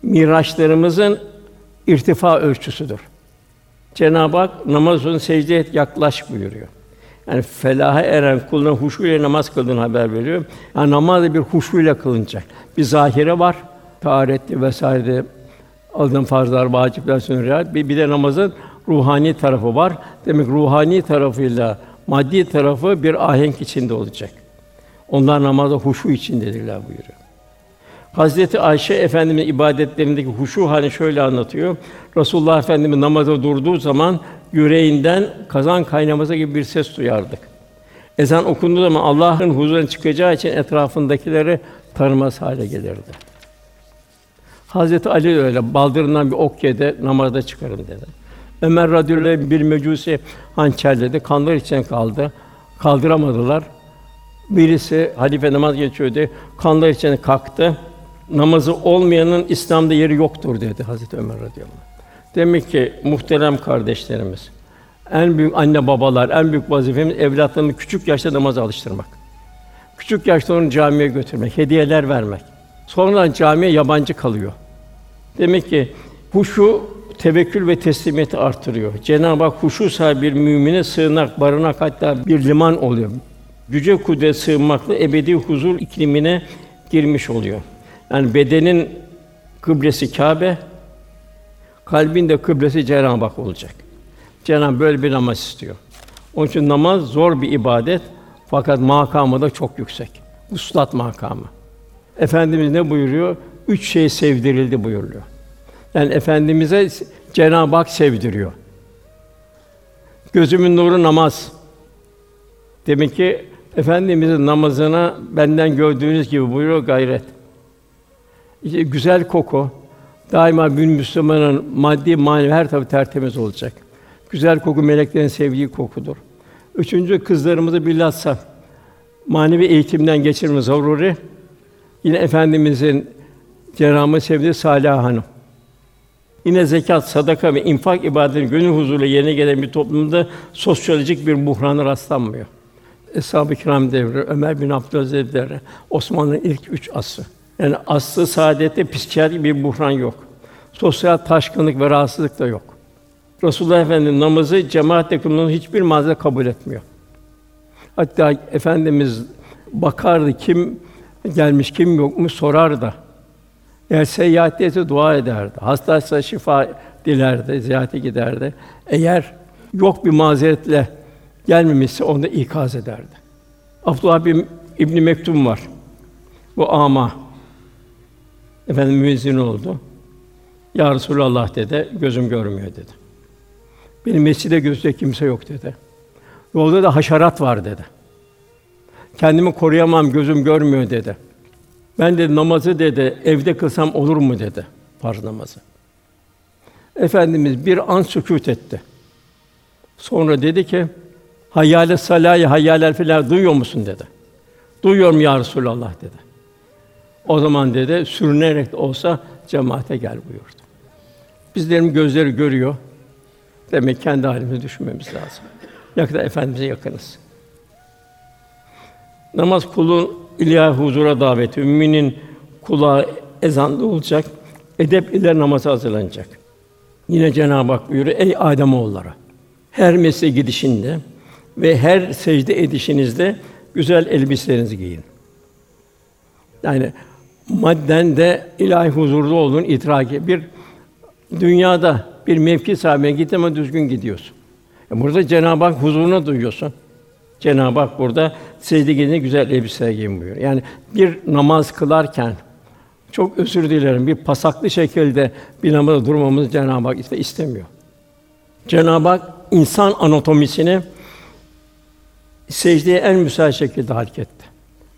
S1: miraçlarımızın irtifa ölçüsüdür. Cenab-ı Hak namazın secde et yaklaş buyuruyor. Yani felaha eren kuluna huşu ile namaz kıldığını haber veriyor. Yani namaz da bir huşu ile kılınacak. Bir zahire var. Taharetli vesairede alınan farzlar, vacipler, sünnet, bir, bir de namazın ruhani tarafı var. Demek ruhani tarafıyla maddi tarafı bir ahenk içinde olacak. Onlar namazda huşu içindedirler buyuruyor. Hazreti Ayşe Efendimiz ibadetlerindeki huşu halini şöyle anlatıyor. Resulullah Efendimiz namaza durduğu zaman yüreğinden kazan kaynaması gibi bir ses duyardık. Ezan okunduğu zaman Allah'ın huzuruna çıkacağı için etrafındakileri tanımaz hale gelirdi. Hazreti Ali öyle baldırından bir ok yedi, namazda çıkarın dedi. Ömer radıyallahu bir mecusi hançerledi, kanlar içine kaldı. Kaldıramadılar. Birisi halife namaz geçiyordu, kanlar içine kalktı. Namazı olmayanın İslam'da yeri yoktur dedi Hazreti Ömer radıyallahu. Demek ki muhterem kardeşlerimiz, en büyük anne babalar, en büyük vazifemiz evlatlarını küçük yaşta namaza alıştırmak. Küçük yaşta onu camiye götürmek, hediyeler vermek. Sonradan camiye yabancı kalıyor. Demek ki huşu tevekkül ve teslimiyeti artırıyor. Cenab-ı Hak huşu sahibi bir mümine sığınak, barınak hatta bir liman oluyor. Güce kudret sığınmakla ebedi huzur iklimine girmiş oluyor. Yani bedenin kıblesi Kâbe, kalbin de kıblesi Cenab-ı Hak olacak. Cenab-ı böyle bir namaz istiyor. Onun için namaz zor bir ibadet fakat makamı da çok yüksek. Uslat makamı. Efendimiz ne buyuruyor? Üç şey sevdirildi buyuruyor. Yani efendimize Cenab-ı Hak sevdiriyor. Gözümün nuru namaz. Demek ki efendimizin namazına benden gördüğünüz gibi buyuruyor gayret. İşte güzel koku daima bir Müslümanın maddi manevi her tarafı tertemiz olacak. Güzel koku meleklerin sevdiği kokudur. Üçüncü kızlarımızı bilhassa manevi eğitimden geçirmemiz zaruri. Yine efendimizin Cenab-ı sevdiği Salih Hanım. Yine zekat, sadaka ve infak ibadetinin gönül huzuruyla yerine gelen bir toplumda sosyolojik bir buhrana rastlanmıyor. Eshab-ı Kiram devri, Ömer bin Abdülaziz devri, Osmanlı'nın ilk üç asrı. Yani aslı saadette psikiyatrik bir buhran yok. Sosyal taşkınlık ve rahatsızlık da yok. Resulullah Efendimiz namazı cemaatle kılmanın hiçbir mazeret kabul etmiyor. Hatta efendimiz bakardı kim gelmiş kim yokmuş sorar da. Eğer seyahatteyse dua ederdi. Hastaysa şifa dilerdi, ziyarete giderdi. Eğer yok bir mazeretle gelmemişse onu ikaz ederdi. Abdullah bin İbn Mektum var. Bu ama efendim müezzin oldu. Ya Resulallah dedi, gözüm görmüyor dedi. Benim mescide gözecek kimse yok dedi. Yolda da haşerat var dedi. Kendimi koruyamam, gözüm görmüyor dedi. Ben de namazı dedi evde kılsam olur mu dedi farz namazı. Efendimiz bir an sükût etti. Sonra dedi ki Hayyâle salâye hayyâlel felâ duyuyor musun dedi. Duyuyorum ya Resulallah dedi. O zaman dedi sürünerek de olsa cemaate gel buyurdu. Bizlerin gözleri görüyor. Demek kendi halimizi düşünmemiz lazım. Ne kadar efendimize yakınız. Namaz kulun ilahi huzura daveti, müminin kulağı ezanda olacak, edep ile namaza hazırlanacak. Yine Cenab-ı Hak buyuruyor, ey Adem oğulları, her mesle gidişinde ve her secde edişinizde güzel elbiselerinizi giyin. Yani madden de ilahi huzurda olduğun itiraki bir dünyada bir mevki sahibine ama düzgün gidiyorsun. E burada Cenab-ı Hak huzuruna duyuyorsun. Cenab-ı Hak burada secde gidince güzel elbise giyin buyuruyor. Yani bir namaz kılarken çok özür dilerim bir pasaklı şekilde bir namazda durmamızı Cenab-ı Hak işte istemiyor. Cenab-ı Hak insan anatomisini secdeye en müsait şekilde hareketti.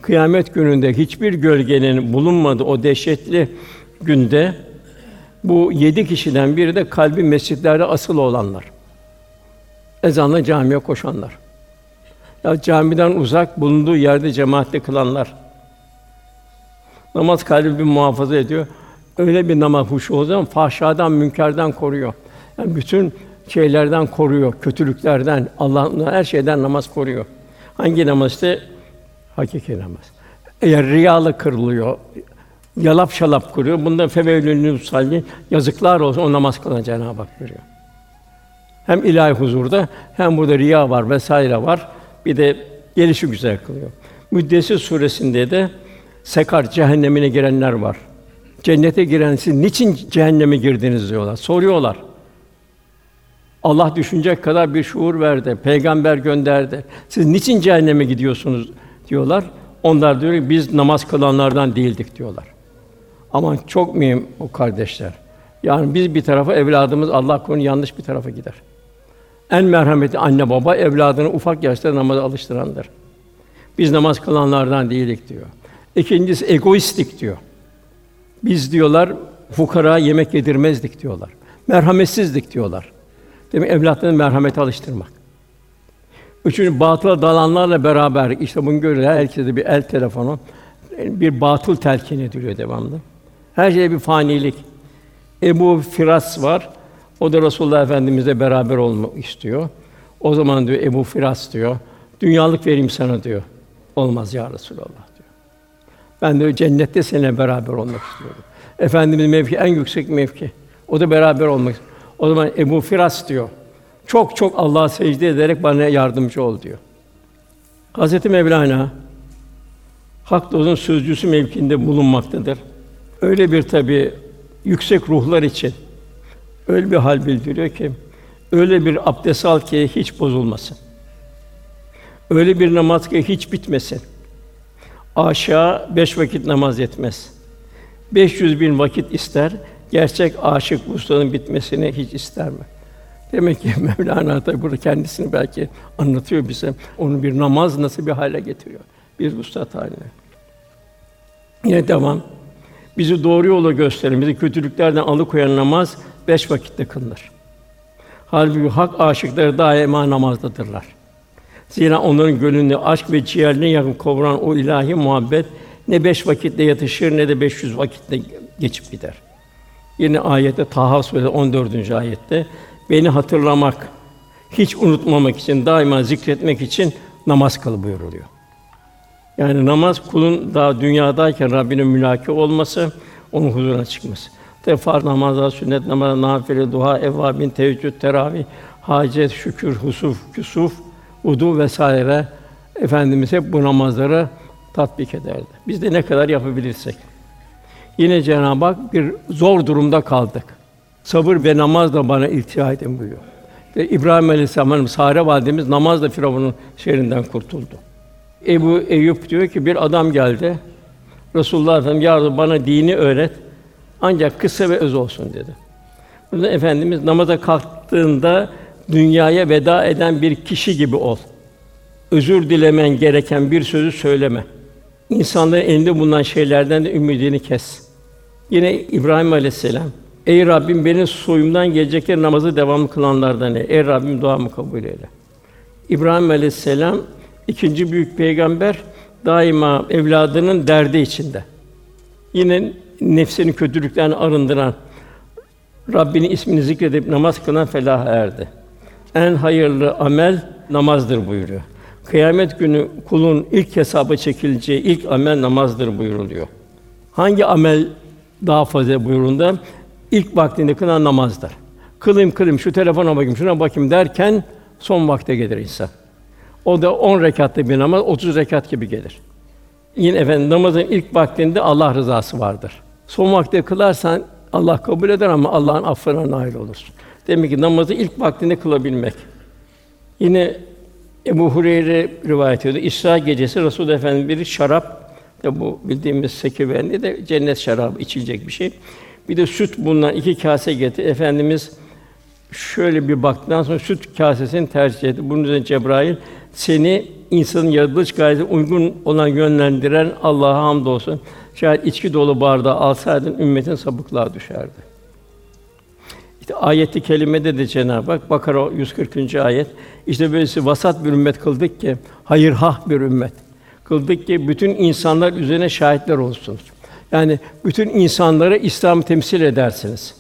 S1: Kıyamet gününde hiçbir gölgenin bulunmadığı o dehşetli günde bu yedi kişiden biri de kalbi mescitlerde asıl olanlar. Ezanla camiye koşanlar. Ya camiden uzak bulunduğu yerde cemaatle kılanlar. Namaz kalbi muhafaza ediyor. Öyle bir namaz huşu o zaman fahşadan, münkerden koruyor. Yani bütün şeylerden koruyor, kötülüklerden, Allah'ın her şeyden namaz koruyor. Hangi namaz işte? Hakiki namaz. Eğer riyalı kırılıyor, yalap şalap kırıyor. Bunda fevevlünü salli yazıklar olsun o namaz kılan Cenab-ı Hak veriyor. Hem ilahi huzurda hem burada riya var vesaire var. Bir de gelişi güzel kılıyor. Müddessir suresinde de sekar cehennemine girenler var. Cennete giren siz niçin cehenneme girdiniz diyorlar. Soruyorlar. Allah düşünecek kadar bir şuur verdi. Peygamber gönderdi. Siz niçin cehenneme gidiyorsunuz diyorlar. Onlar diyor ki biz namaz kılanlardan değildik diyorlar. Aman çok mühim o kardeşler. Yani biz bir tarafa evladımız Allah korusun yanlış bir tarafa gider. En merhametli anne baba evladını ufak yaşta namaza alıştırandır. Biz namaz kılanlardan değildik diyor. İkincisi egoistlik diyor. Biz diyorlar fukara yemek yedirmezdik diyorlar. Merhametsizlik diyorlar. Demek evlatlarını merhamete alıştırmak. Üçüncü batıla dalanlarla beraber işte bunu görüyor herkese bir el telefonu bir batıl telkin ediliyor devamlı. Her şeye bir fanilik. Ebu Firas var. O da Resulullah Efendimizle beraber olmak istiyor. O zaman diyor Ebu Firas diyor. Dünyalık vereyim sana diyor. Olmaz ya Resulallah diyor. Ben de cennette seninle beraber olmak istiyorum. Efendimiz mevki en yüksek mevki. O da beraber olmak. O zaman Ebu Firas diyor. Çok çok Allah'a secde ederek bana yardımcı ol diyor. Hazreti Mevlana hak dostun sözcüsü mevkinde bulunmaktadır. Öyle bir tabi yüksek ruhlar için öyle bir hal bildiriyor ki öyle bir abdest al ki hiç bozulmasın. Öyle bir namaz ki hiç bitmesin. Aşağı beş vakit namaz yetmez. 500 bin vakit ister, gerçek aşık ustanın bitmesini hiç ister mi? Demek ki Mevlana da burada kendisini belki anlatıyor bize. Onu bir namaz nasıl bir hale getiriyor. Bir vuslat haline. Yine devam. Bizi doğru yola gösteren, bizi kötülüklerden alıkoyan namaz beş vakitte kılınır. Halbuki hak aşıkları daima namazdadırlar. Zira onların gönlünde aşk ve ciğerine yakın kovuran o ilahi muhabbet ne beş vakitte yatışır ne de 500 vakitte geçip gider. Yine ayette Taha suresi 14. ayette beni hatırlamak, hiç unutmamak için, daima zikretmek için namaz kıl buyuruluyor. Yani namaz kulun daha dünyadayken Rabbine mülaki olması, onun huzuruna çıkması. Tabi farz namazlar, sünnet namazlar, nafile, duha, evvabin, teheccüd, teravih, hacet, şükür, husuf, küsuf, udu vesaire efendimiz hep bu namazları tatbik ederdi. Biz de ne kadar yapabilirsek. Yine Cenab-ı Hak bir zor durumda kaldık. Sabır ve namazla bana iltica edin buyuruyor. Ve İbrahim Aleyhisselam'ın Sare validemiz namazla Firavun'un şerrinden kurtuldu. Ebu Eyüp diyor ki bir adam geldi. Resulullah Efendimiz ya bana dini öğret. Ancak kısa ve öz olsun dedi. Burada efendimiz namaza kalktığında dünyaya veda eden bir kişi gibi ol. Özür dilemen gereken bir sözü söyleme. insanların elinde bulunan şeylerden de ümidini kes. Yine İbrahim Aleyhisselam Ey Rabbim benim soyumdan gelecekleri namazı devamlı kılanlardan ey. Ey Rabbim duamı kabul eyle. İbrahim Aleyhisselam ikinci büyük peygamber daima evladının derdi içinde. Yine nefsini kötülükten arındıran Rabbinin ismini zikredip namaz kılan felaha erdi. En hayırlı amel namazdır buyuruyor. Kıyamet günü kulun ilk hesaba çekileceği ilk amel namazdır buyuruluyor. Hangi amel daha fazla buyurunda? İlk vaktinde kılan namazdır. Kılayım kılayım şu telefona bakayım şuna bakayım derken son vakte gelir insan. O da 10 rekatlı bir namaz 30 rekat gibi gelir. Yine efendim namazın ilk vaktinde Allah rızası vardır. Son vakte kılarsan Allah kabul eder ama Allah'ın affına nail olursun. Demek ki namazı ilk vaktinde kılabilmek. Yine Ebu Hureyre rivayet ediyor. İsra gecesi Resul Efendimiz bir şarap da bu bildiğimiz sekivendi de cennet şarabı içilecek bir şey. Bir de süt bulunan iki kase getir. Efendimiz şöyle bir baktıktan sonra süt kasesini tercih etti. Bunun üzerine Cebrail seni insanın yaratılış gayesine uygun olan yönlendiren Allah'a hamdolsun. Şayet içki dolu bardağı alsaydın ümmetin sapıklığa düşerdi. İşte ayeti kelimede de Cenab-ı Hak Bakara 140. ayet işte böylesi vasat bir ümmet kıldık ki hayırhah bir ümmet kıldık ki bütün insanlar üzerine şahitler olsun. Yani bütün insanları İslam temsil edersiniz.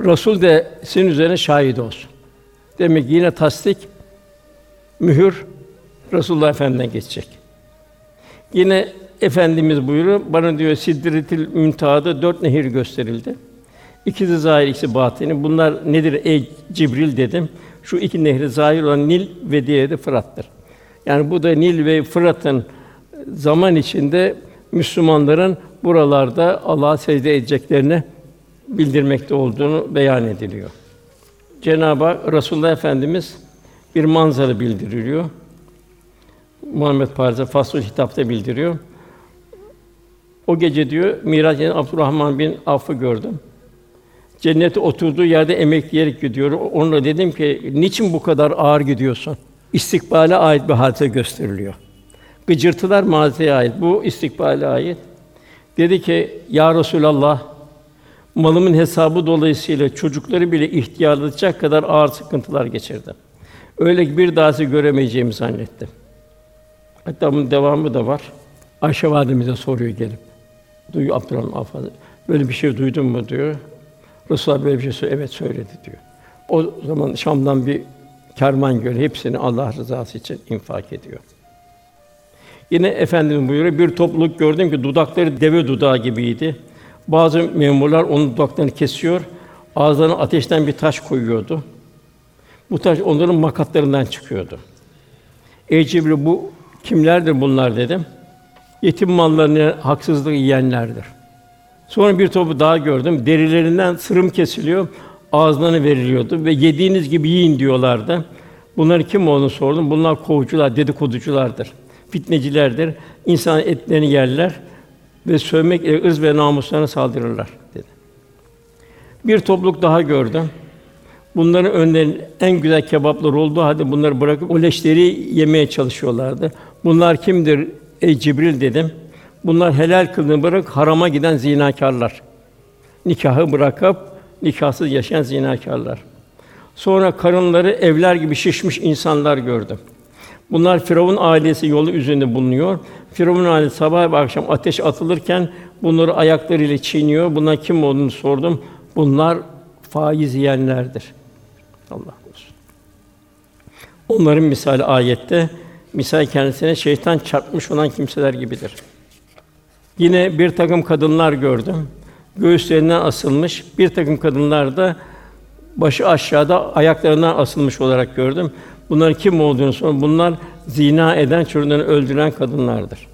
S1: Resul de sizin üzerine şahit olsun. Demek ki yine tasdik mühür Resulullah Efendimiz'den geçecek. Yine Efendimiz buyuruyor, bana diyor Sidretil Münteha'da dört nehir gösterildi. İkisi zahir, ikisi batini. Bunlar nedir ey Cibril dedim. Şu iki nehri zahir olan Nil ve diğeri Fırat'tır. Yani bu da Nil ve Fırat'ın zaman içinde Müslümanların buralarda Allah'a secde edeceklerini bildirmekte olduğunu beyan ediliyor. Cenab-ı Hak Resulullah Efendimiz bir manzara bildiriliyor. Muhammed Paris'e Faslul Hitap'ta bildiriyor. O gece diyor Miraç Abdurrahman bin Aff'ı gördüm. Cennete oturduğu yerde emekleyerek gidiyor. Onunla dedim ki niçin bu kadar ağır gidiyorsun? İstikbale ait bir hadise gösteriliyor. Gıcırtılar maziye ait. Bu istikbale ait. Dedi ki ya Resulallah malımın hesabı dolayısıyla çocukları bile ihtiyarlatacak kadar ağır sıkıntılar geçirdim. Öyle ki bir dahası göremeyeceğimi zannettim. Hatta bunun devamı da var. Ayşe validemize soruyor gelip. Duyuyor Abdurrahman Affan. Böyle bir şey duydun mu diyor. Resulullah böyle bir şey söyledi. Evet söyledi diyor. O zaman Şam'dan bir kervan göre hepsini Allah rızası için infak ediyor. Yine Efendimiz buyuruyor, bir topluluk gördüm ki dudakları deve dudağı gibiydi. Bazı memurlar onun dudaklarını kesiyor, ağızlarına ateşten bir taş koyuyordu. Bu taş onların makatlarından çıkıyordu. Ey Cibril bu kimlerdir bunlar dedim. Yetim mallarını haksızlık yiyenlerdir. Sonra bir topu daha gördüm. Derilerinden sırım kesiliyor, ağızlarına veriliyordu ve yediğiniz gibi yiyin diyorlardı. Bunlar kim olduğunu sordum. Bunlar kovucular, dedikoduculardır. Fitnecilerdir. İnsan etlerini yerler ve sövmek ile ırz ve namuslarına saldırırlar dedi. Bir topluluk daha gördüm. Bunların önlerinde en güzel kebaplar olduğu halde bunları bırakıp o leşleri yemeye çalışıyorlardı. Bunlar kimdir ey Cibril dedim. Bunlar helal kıldığını bırak harama giden zinakarlar. Nikahı bırakıp nikahsız yaşayan zinakarlar. Sonra karınları evler gibi şişmiş insanlar gördüm. Bunlar Firavun ailesi yolu üzerinde bulunuyor. Firavun ailesi sabah ve akşam ateş atılırken bunları ayaklarıyla çiğniyor. Bunlar kim olduğunu sordum. Bunlar faiz yiyenlerdir. Allah korusun. Onların misali ayette misal kendisine şeytan çarpmış olan kimseler gibidir. Yine bir takım kadınlar gördüm. Göğüslerinden asılmış. Bir takım kadınlar da başı aşağıda ayaklarından asılmış olarak gördüm. Bunların kim olduğunu sonra bunlar zina eden, çocuklarını öldüren kadınlardır.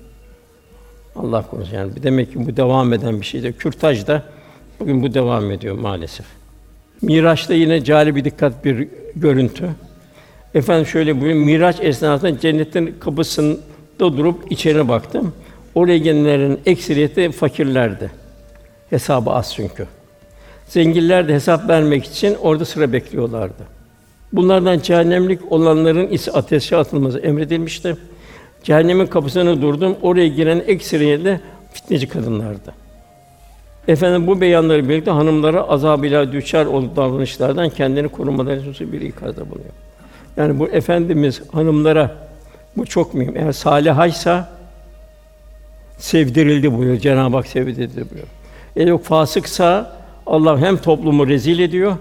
S1: Allah korusun yani. Demek ki bu devam eden bir şeydir. Kürtaj da bugün bu devam ediyor maalesef. Miraç'ta yine cali bir dikkat bir görüntü. Efendim şöyle buyuruyor. Miraç esnasında cennetin kapısında durup içeri baktım. Oraya gelenlerin ekseriyeti fakirlerdi. Hesabı az çünkü. Zenginler de hesap vermek için orada sıra bekliyorlardı. Bunlardan cehennemlik olanların ise ateşe atılması emredilmişti. Cehennemin kapısına durdum. Oraya giren ekseriyetle fitneci kadınlardı. Efendim bu beyanları birlikte hanımlara azabıyla düşer olup davranışlardan kendini korumaları hususu bir ikazda bulunuyor. Yani bu efendimiz hanımlara bu çok mühim. Eğer salihaysa sevdirildi buyuruyor. Cenab-ı Hak sevdirildi buyuruyor. Eğer yok fasıksa Allah hem toplumu rezil ediyor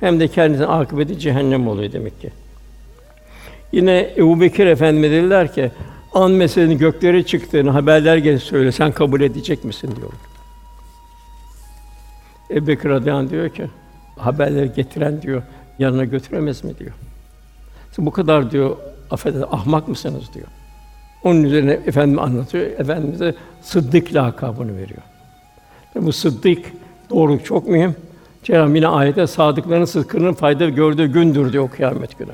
S1: hem de kendisine akıbeti cehennem oluyor demek ki. Yine Ebu Bekir Efendimiz dediler ki, an meselenin göklere çıktığını haberler gelip söyle, sen kabul edecek misin diyor. Ebu Bekir radıyallahu diyor ki, haberleri getiren diyor, yanına götüremez mi diyor. Siz bu kadar diyor, affedersiniz, ahmak mısınız diyor. Onun üzerine efendim anlatıyor, efendimize Sıddık lakabını veriyor. Tabi bu Sıddık doğruluk çok mühim. Cenab-ı yine ayette sadıkların sıdkının fayda gördüğü gündür diyor kıyamet günü.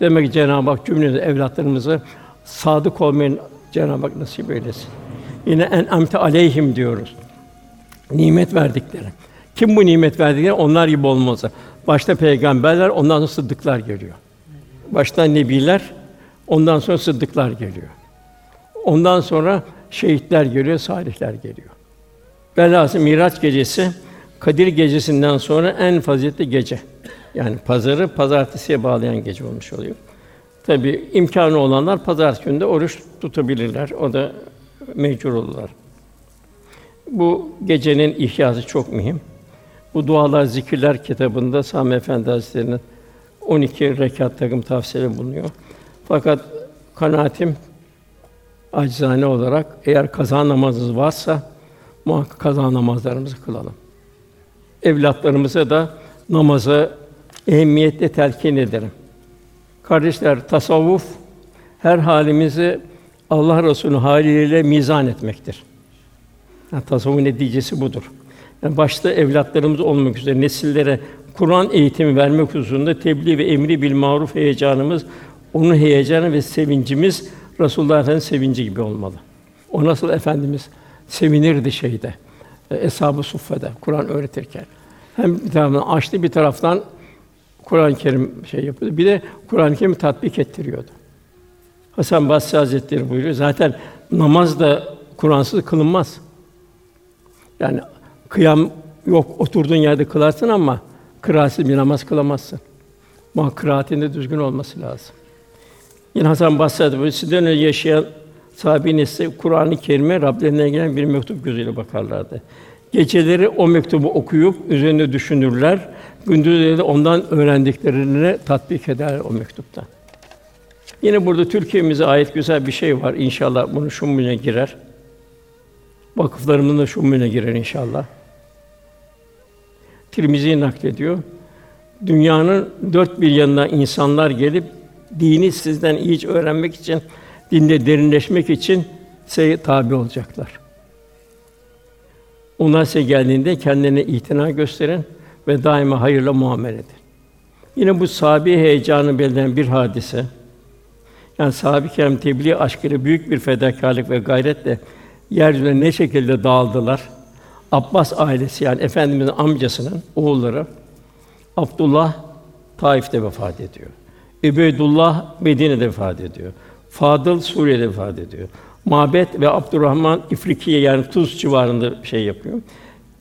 S1: Demek ki Cenab-ı Hak cümlemize evlatlarımızı sadık olmayı Cenab-ı Hak nasip eylesin. Yine en amte aleyhim diyoruz. Nimet verdikleri. Kim bu nimet verdikleri? Onlar gibi olmazsa. Başta peygamberler, ondan sonra sıddıklar geliyor. Başta nebiler, ondan sonra sıddıklar geliyor. Ondan sonra şehitler geliyor, salihler geliyor. Velhâsıl Miraç gecesi Kadir gecesinden sonra en faziletli gece. Yani pazarı pazartesiye bağlayan gece olmuş oluyor. Tabi imkanı olanlar pazartesi günde oruç tutabilirler. O da mecbur olurlar. Bu gecenin ihyası çok mühim. Bu dualar, zikirler kitabında Sami Efendi Hazretleri'nin 12 rekat takım tavsiyeleri bulunuyor. Fakat kanaatim acizane olarak eğer kaza namazınız varsa muhakkak kaza namazlarımızı kılalım. Evlatlarımıza da namazı ehemmiyetle telkin ederim. Kardeşler, tasavvuf her halimizi Allah Resulü haliyle mizan etmektir. Yani tasavvufun neticesi budur. Yani başta evlatlarımız olmak üzere nesillere Kur'an eğitimi vermek hususunda tebliğ ve emri bil maruf heyecanımız, onun heyecanı ve sevincimiz Resulullah Efendimiz sevinci gibi olmalı. O nasıl efendimiz sevinirdi şeyde. e, Eshab-ı Suffe'de Kur'an öğretirken. Hem bir taraftan açtı bir taraftan Kur'an-ı Kerim şey yapıyordu. Bir de Kur'an-ı Kerim tatbik ettiriyordu. Hasan Basri Hazretleri buyuruyor. Zaten namaz da Kur'ansız kılınmaz. Yani kıyam yok, oturduğun yerde kılarsın ama kıraatsiz bir namaz kılamazsın. Muhakkak kıraatinde düzgün olması lazım. Yine Hasan Basri Hazretleri sizden yaşayan sahabe nesli Kur'an-ı Kerim'e Rablerine gelen bir mektup gözüyle bakarlardı. Geceleri o mektubu okuyup üzerinde düşünürler. Gündüzleri de ondan öğrendiklerini tatbik eder o mektuptan. Yine burada Türkiye'mize ait güzel bir şey var. İnşallah bunu şumune girer. Vakıflarımızın da şumune girer inşallah. Tirmizi naklediyor. Dünyanın dört bir yanına insanlar gelip dini sizden iyice öğrenmek için, dinde derinleşmek için size tabi olacaklar. Onlar size geldiğinde kendilerine itina gösterin ve daima hayırla muamele edin. Yine bu sahabi heyecanı belirleyen bir hadise. Yani sahabe-i kiram tebliğ aşkıyla büyük bir fedakarlık ve gayretle yeryüzüne ne şekilde dağıldılar. Abbas ailesi yani efendimizin amcasının oğulları Abdullah Taif'te vefat ediyor. Übeydullah Medine'de vefat ediyor. Fadıl Suriye'de vefat ediyor. Mabet ve Abdurrahman İfrikiye yani Tuz civarında şey yapıyor.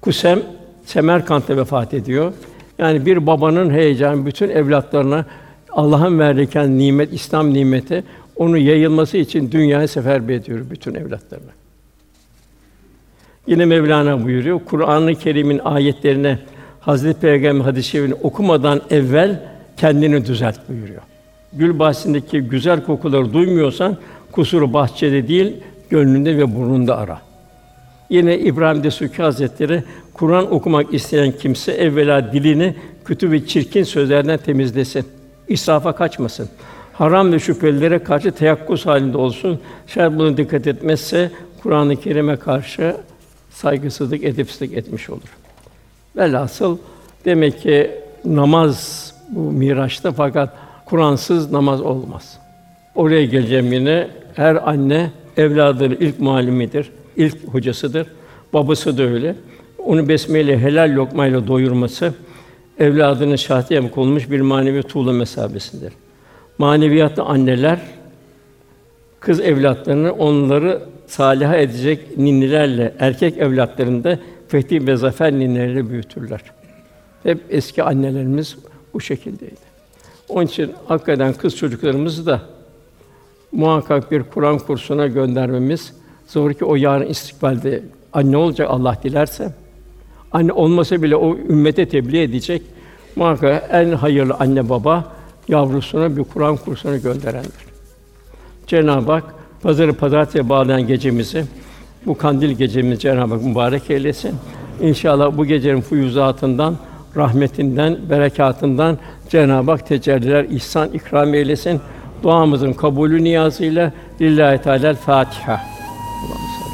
S1: Kusem Semerkant'ta vefat ediyor. Yani bir babanın heyecanı bütün evlatlarına Allah'ın verdiği nimet, İslam nimeti onu yayılması için dünyaya seferber ediyor bütün evlatlarına. Yine Mevlana buyuruyor, Kur'an-ı Kerim'in ayetlerine Hazreti Peygamber hadis-i şerifini okumadan evvel kendini düzelt buyuruyor. Gül bahçesindeki güzel kokuları duymuyorsan kusuru bahçede değil, gönlünde ve burnunda ara. Yine İbrahim Desuki Hazretleri Kur'an okumak isteyen kimse evvela dilini kötü ve çirkin sözlerden temizlesin. İsrafa kaçmasın. Haram ve şüphelilere karşı teyakkuz halinde olsun. Şayet buna dikkat etmezse Kur'an-ı Kerim'e karşı saygısızlık, edepsizlik etmiş olur. Velhasıl demek ki namaz bu Miraç'ta fakat Kur'ansız namaz olmaz. Oraya geleceğim yine her anne evladının ilk muallimidir, ilk hocasıdır. Babası da öyle. Onu besmeyle helal lokmayla doyurması evladının şahsiyem konmuş bir manevi tuğla mesabesindedir. Maneviyatta anneler kız evlatlarını onları saliha edecek ninnilerle, erkek evlatlarını da fetih ve zafer ninnileriyle büyütürler. Hep eski annelerimiz bu şekildeydi. Onun için hakikaten kız çocuklarımızı da muhakkak bir Kur'an kursuna göndermemiz zor ki o yarın istikbalde anne olacak Allah dilerse. Anne olmasa bile o ümmete tebliğ edecek. Muhakkak en hayırlı anne baba yavrusuna bir Kur'an kursuna gönderendir. Cenab-ı Hak pazarı pazartesiye bağlayan gecemizi bu kandil gecemizi Cenab-ı Hak mübarek eylesin. İnşallah bu gecenin fuyuzatından, rahmetinden, berekatından Cenab-ı Hak tecelliler ihsan ikram eylesin. Duamızın kabulü niyazıyla lillahi teala Fatiha. Allah'ım